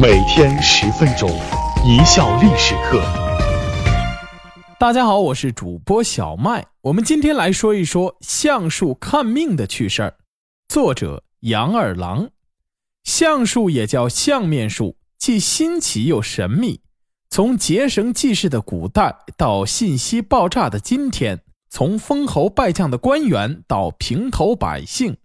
每天十分钟，一笑历史课。大家好，我是主播小麦。我们今天来说一说橡树看命的趣事儿。作者杨二郎。橡树也叫相面树，既新奇又神秘。从结绳记事的古代到信息爆炸的今天，从封侯拜将的官员到平头百姓。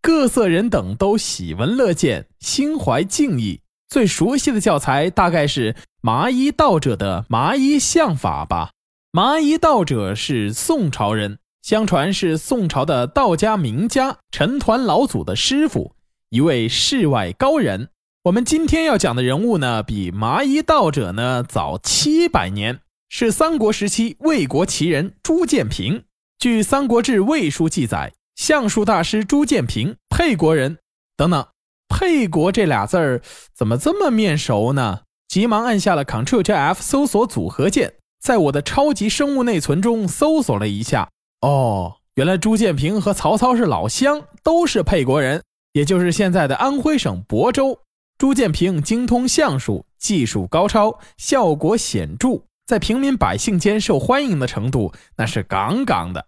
各色人等都喜闻乐见，心怀敬意。最熟悉的教材大概是麻衣道者的麻衣相法吧。麻衣道者是宋朝人，相传是宋朝的道家名家陈抟老祖的师傅，一位世外高人。我们今天要讲的人物呢，比麻衣道者呢早七百年，是三国时期魏国奇人朱建平。据《三国志·魏书》记载。相术大师朱建平，沛国人。等等，沛国这俩字儿怎么这么面熟呢？急忙按下了 Ctrl 加 F 搜索组合键，在我的超级生物内存中搜索了一下。哦，原来朱建平和曹操是老乡，都是沛国人，也就是现在的安徽省亳州。朱建平精通相术，技术高超，效果显著，在平民百姓间受欢迎的程度那是杠杠的。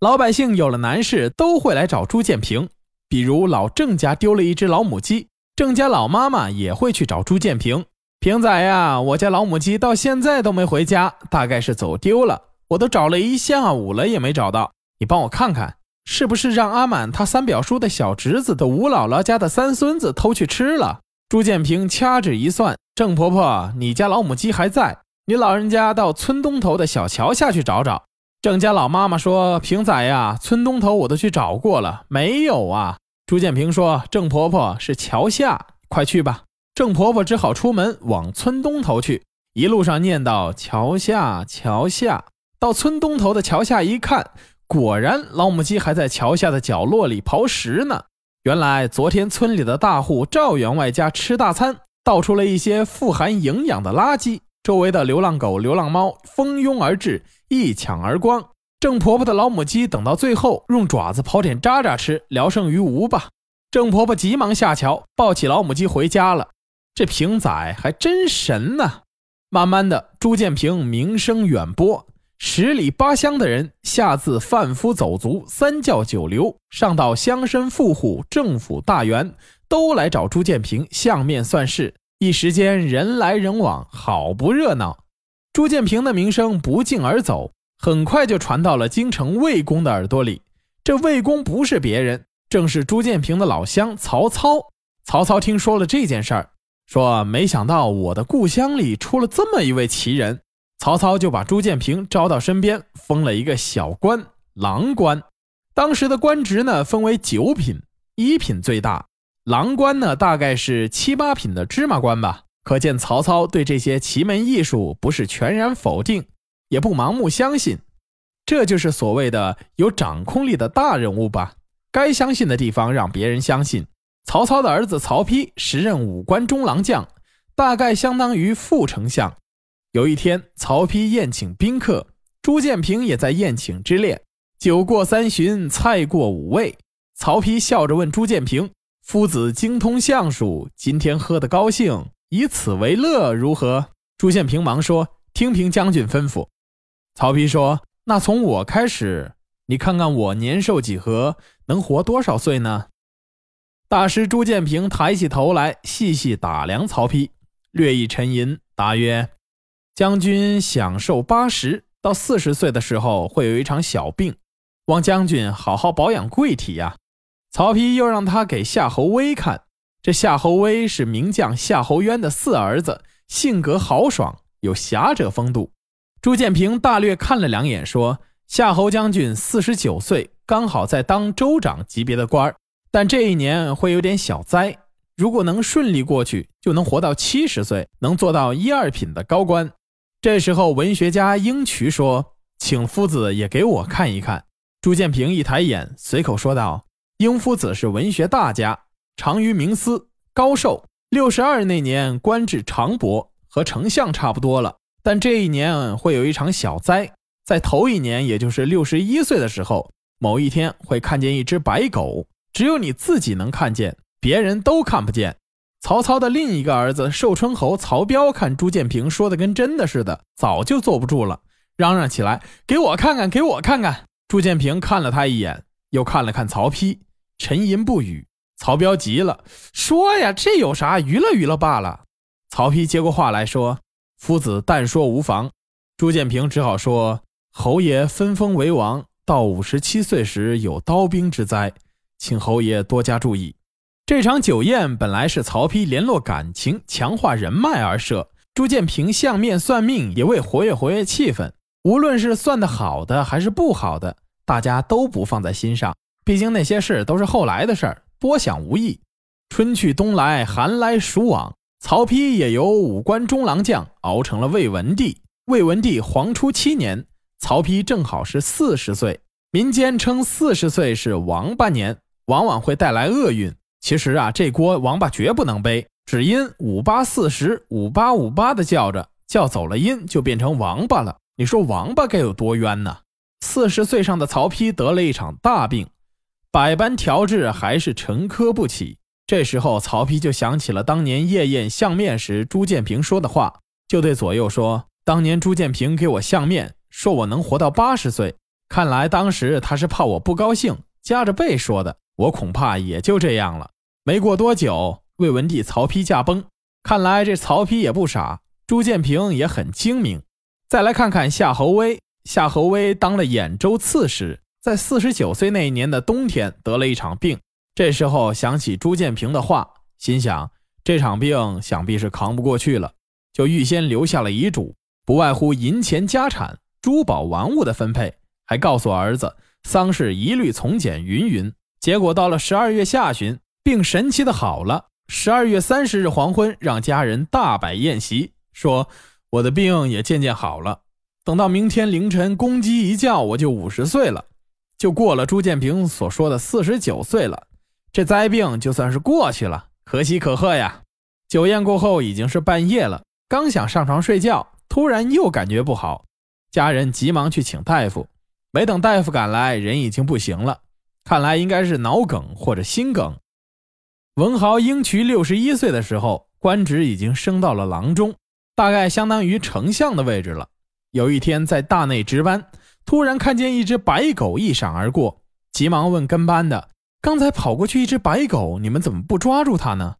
老百姓有了难事都会来找朱建平，比如老郑家丢了一只老母鸡，郑家老妈妈也会去找朱建平。平仔呀，我家老母鸡到现在都没回家，大概是走丢了。我都找了一下午了，也没找到。你帮我看看，是不是让阿满他三表叔的小侄子的吴姥姥家的三孙子偷去吃了？朱建平掐指一算，郑婆婆，你家老母鸡还在，你老人家到村东头的小桥下去找找。郑家老妈妈说：“平仔呀，村东头我都去找过了，没有啊。”朱建平说：“郑婆婆是桥下，快去吧。”郑婆婆只好出门往村东头去，一路上念叨：“桥下，桥下。”到村东头的桥下一看，果然老母鸡还在桥下的角落里刨食呢。原来昨天村里的大户赵员外家吃大餐，倒出了一些富含营养的垃圾。周围的流浪狗、流浪猫蜂拥而至，一抢而光。郑婆婆的老母鸡等到最后，用爪子刨点渣渣吃，聊胜于无吧。郑婆婆急忙下桥，抱起老母鸡回家了。这平仔还真神呐！慢慢的，朱建平名声远播，十里八乡的人，下自贩夫走卒、三教九流，上到乡绅富户、政府大员，都来找朱建平相面算事。一时间人来人往，好不热闹。朱建平的名声不胫而走，很快就传到了京城魏公的耳朵里。这魏公不是别人，正是朱建平的老乡曹操。曹操听说了这件事儿，说：“没想到我的故乡里出了这么一位奇人。”曹操就把朱建平招到身边，封了一个小官——郎官。当时的官职呢，分为九品，一品最大。郎官呢，大概是七八品的芝麻官吧。可见曹操对这些奇门异术不是全然否定，也不盲目相信。这就是所谓的有掌控力的大人物吧。该相信的地方让别人相信。曹操的儿子曹丕时任武官中郎将，大概相当于副丞相。有一天，曹丕宴请宾客，朱建平也在宴请之列。酒过三巡，菜过五味，曹丕笑着问朱建平。夫子精通相术，今天喝得高兴，以此为乐，如何？朱建平忙说：“听凭将军吩咐。”曹丕说：“那从我开始，你看看我年寿几何，能活多少岁呢？”大师朱建平抬起头来，细细打量曹丕，略一沉吟，答曰：“将军享寿八十到四十岁的时候，会有一场小病，望将军好好保养贵体呀。”曹丕又让他给夏侯威看，这夏侯威是名将夏侯渊的四儿子，性格豪爽，有侠者风度。朱建平大略看了两眼，说：“夏侯将军四十九岁，刚好在当州长级别的官儿，但这一年会有点小灾。如果能顺利过去，就能活到七十岁，能做到一二品的高官。”这时候，文学家英渠说：“请夫子也给我看一看。”朱建平一抬眼，随口说道。英夫子是文学大家，长于名司，高寿。六十二那年官至长伯，和丞相差不多了。但这一年会有一场小灾，在头一年，也就是六十一岁的时候，某一天会看见一只白狗，只有你自己能看见，别人都看不见。曹操的另一个儿子寿春侯曹彪看朱建平说的跟真的似的，早就坐不住了，嚷嚷起来：“给我看看，给我看看！”朱建平看了他一眼，又看了看曹丕，沉吟不语。曹彪急了，说：“呀，这有啥？娱乐娱乐罢了。”曹丕接过话来说：“夫子但说无妨。”朱建平只好说：“侯爷分封为王，到五十七岁时有刀兵之灾，请侯爷多加注意。”这场酒宴本来是曹丕联络感情、强化人脉而设，朱建平相面算命也为活跃活跃气氛。无论是算的好的还是不好的，大家都不放在心上。毕竟那些事都是后来的事儿，多想无益。春去冬来，寒来暑往，曹丕也由五官中郎将熬成了魏文帝。魏文帝黄初七年，曹丕正好是四十岁。民间称四十岁是王八年，往往会带来厄运。其实啊，这锅王八绝不能背，只因五八四十五八五八的叫着，叫走了音，就变成王八了。你说王八该有多冤呢？四十岁上的曹丕得了一场大病，百般调治还是沉疴不起。这时候，曹丕就想起了当年夜宴相面时朱建平说的话，就对左右说：“当年朱建平给我相面，说我能活到八十岁，看来当时他是怕我不高兴，夹着背说的。我恐怕也就这样了。”没过多久，魏文帝曹丕驾崩。看来这曹丕也不傻，朱建平也很精明。再来看看夏侯威，夏侯威当了兖州刺史，在四十九岁那一年的冬天得了一场病。这时候想起朱建平的话，心想这场病想必是扛不过去了，就预先留下了遗嘱，不外乎银钱、家产、珠宝、玩物的分配，还告诉儿子丧事一律从简，云云。结果到了十二月下旬。病神奇的好了。十二月三十日黄昏，让家人大摆宴席，说我的病也渐渐好了。等到明天凌晨公鸡一叫，我就五十岁了，就过了朱建平所说的四十九岁了。这灾病就算是过去了，可喜可贺呀！酒宴过后已经是半夜了，刚想上床睡觉，突然又感觉不好，家人急忙去请大夫。没等大夫赶来，人已经不行了，看来应该是脑梗或者心梗。文豪英渠六十一岁的时候，官职已经升到了郎中，大概相当于丞相的位置了。有一天在大内值班，突然看见一只白狗一闪而过，急忙问跟班的：“刚才跑过去一只白狗，你们怎么不抓住它呢？”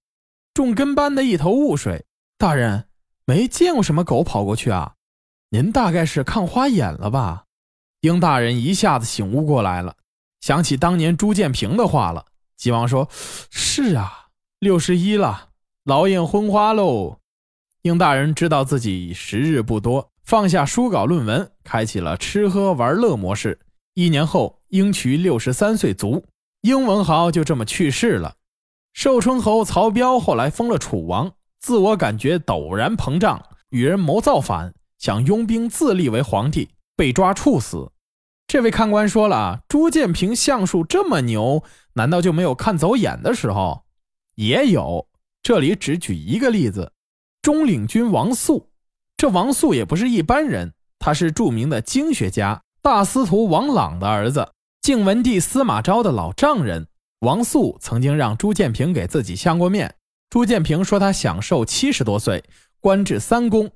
众跟班的一头雾水：“大人，没见过什么狗跑过去啊，您大概是看花眼了吧？”英大人一下子醒悟过来了，想起当年朱建平的话了。急忙说：“是啊，六十一了，老眼昏花喽。”英大人知道自己时日不多，放下书稿论文，开启了吃喝玩乐模式。一年后，英渠六十三岁卒，英文豪就这么去世了。寿春侯曹彪后来封了楚王，自我感觉陡然膨胀，与人谋造反，想拥兵自立为皇帝，被抓处死。这位看官说了：“朱建平相术这么牛。”难道就没有看走眼的时候？也有。这里只举一个例子：中领军王肃。这王肃也不是一般人，他是著名的经学家大司徒王朗的儿子，晋文帝司马昭的老丈人。王肃曾经让朱建平给自己相过面。朱建平说他享寿七十多岁，官至三公。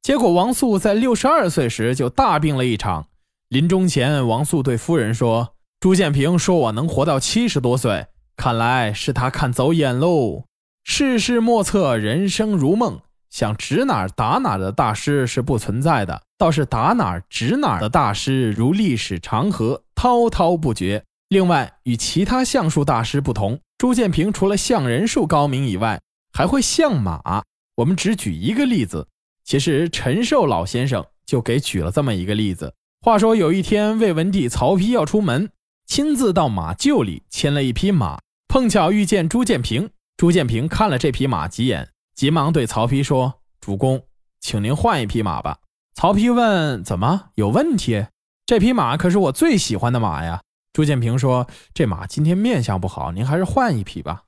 结果王肃在六十二岁时就大病了一场。临终前，王肃对夫人说。朱建平说：“我能活到七十多岁，看来是他看走眼喽。世事莫测，人生如梦，想指哪儿打哪儿的大师是不存在的，倒是打哪儿指哪儿的大师如历史长河，滔滔不绝。另外，与其他相术大师不同，朱建平除了相人术高明以外，还会相马。我们只举一个例子，其实陈寿老先生就给举了这么一个例子。话说有一天，魏文帝曹丕要出门。”亲自到马厩里牵了一匹马，碰巧遇见朱建平。朱建平看了这匹马几眼，急忙对曹丕说：“主公，请您换一匹马吧。”曹丕问：“怎么有问题？这匹马可是我最喜欢的马呀。”朱建平说：“这马今天面相不好，您还是换一匹吧。”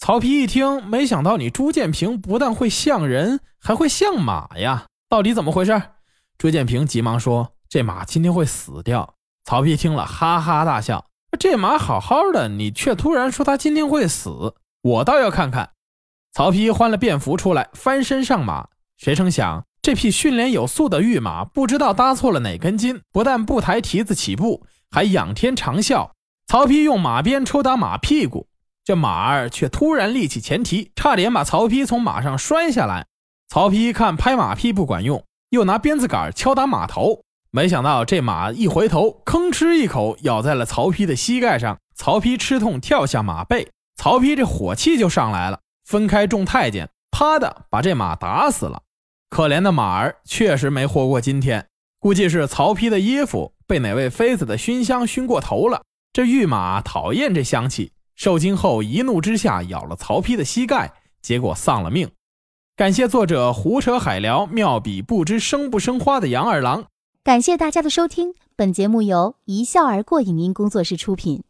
曹丕一听，没想到你朱建平不但会像人，还会像马呀，到底怎么回事？朱建平急忙说：“这马今天会死掉。”曹丕听了，哈哈大笑：“这马好好的，你却突然说他今天会死，我倒要看看。”曹丕换了便服出来，翻身上马。谁成想，这匹训练有素的御马不知道搭错了哪根筋，不但不抬蹄子起步，还仰天长啸。曹丕用马鞭抽打马屁股，这马儿却突然立起前蹄，差点把曹丕从马上摔下来。曹丕看拍马屁不管用，又拿鞭子杆敲打马头，没想到这马一回头，吭哧一口咬在了曹丕的膝盖上。曹丕吃痛跳下马背，曹丕这火气就上来了，分开众太监，啪的把这马打死了。可怜的马儿确实没活过今天，估计是曹丕的衣服被哪位妃子的熏香熏过头了。这御马讨厌这香气，受惊后一怒之下咬了曹丕的膝盖，结果丧了命。感谢作者胡扯海聊妙笔不知生不生花的杨二郎。感谢大家的收听，本节目由一笑而过影音工作室出品。